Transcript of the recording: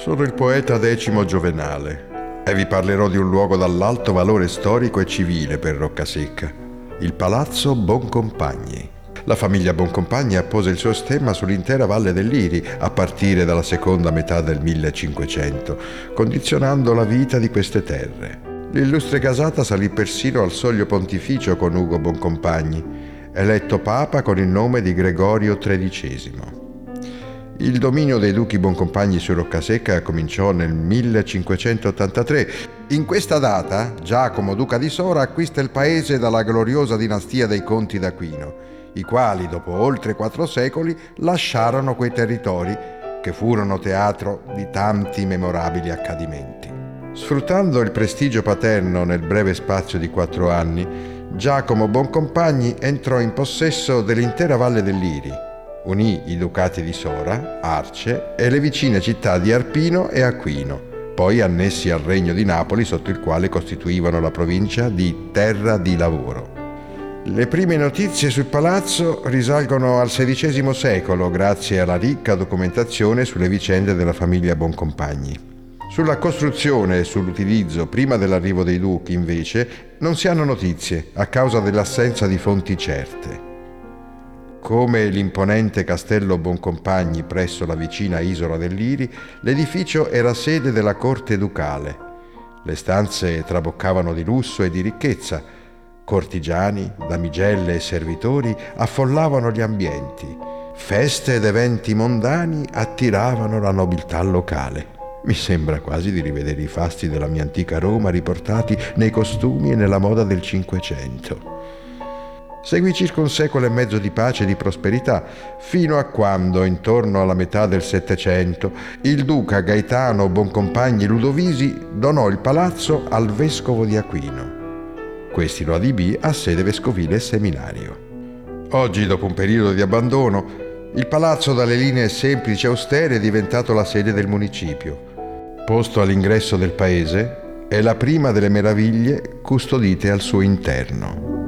Sono il poeta Decimo Giovenale e vi parlerò di un luogo dall'alto valore storico e civile per Roccasecca, il Palazzo Boncompagni. La famiglia Boncompagni appose il suo stemma sull'intera valle dell'Iri a partire dalla seconda metà del 1500, condizionando la vita di queste terre. L'illustre casata salì persino al soglio pontificio con Ugo Boncompagni, eletto papa con il nome di Gregorio XIII. Il dominio dei duchi Boncompagni su Roccasecca cominciò nel 1583. In questa data Giacomo, duca di Sora, acquista il paese dalla gloriosa dinastia dei Conti d'Aquino, i quali, dopo oltre quattro secoli, lasciarono quei territori che furono teatro di tanti memorabili accadimenti. Sfruttando il prestigio paterno nel breve spazio di quattro anni, Giacomo Boncompagni entrò in possesso dell'intera valle dell'Iri unì i ducati di Sora, Arce e le vicine città di Arpino e Aquino, poi annessi al regno di Napoli sotto il quale costituivano la provincia di Terra di Lavoro. Le prime notizie sul palazzo risalgono al XVI secolo grazie alla ricca documentazione sulle vicende della famiglia Boncompagni. Sulla costruzione e sull'utilizzo prima dell'arrivo dei duchi, invece, non si hanno notizie a causa dell'assenza di fonti certe. Come l'imponente castello Boncompagni presso la vicina isola dell'Iri, l'edificio era sede della corte ducale. Le stanze traboccavano di lusso e di ricchezza. Cortigiani, damigelle e servitori affollavano gli ambienti. Feste ed eventi mondani attiravano la nobiltà locale. Mi sembra quasi di rivedere i fasti della mia antica Roma riportati nei costumi e nella moda del Cinquecento. Seguì circa un secolo e mezzo di pace e di prosperità, fino a quando, intorno alla metà del Settecento, il duca Gaetano Boncompagni Ludovisi donò il palazzo al vescovo di Aquino. Questi lo adibì a sede vescovile e seminario. Oggi, dopo un periodo di abbandono, il palazzo dalle linee semplici e austere è diventato la sede del municipio. Posto all'ingresso del paese, è la prima delle meraviglie custodite al suo interno.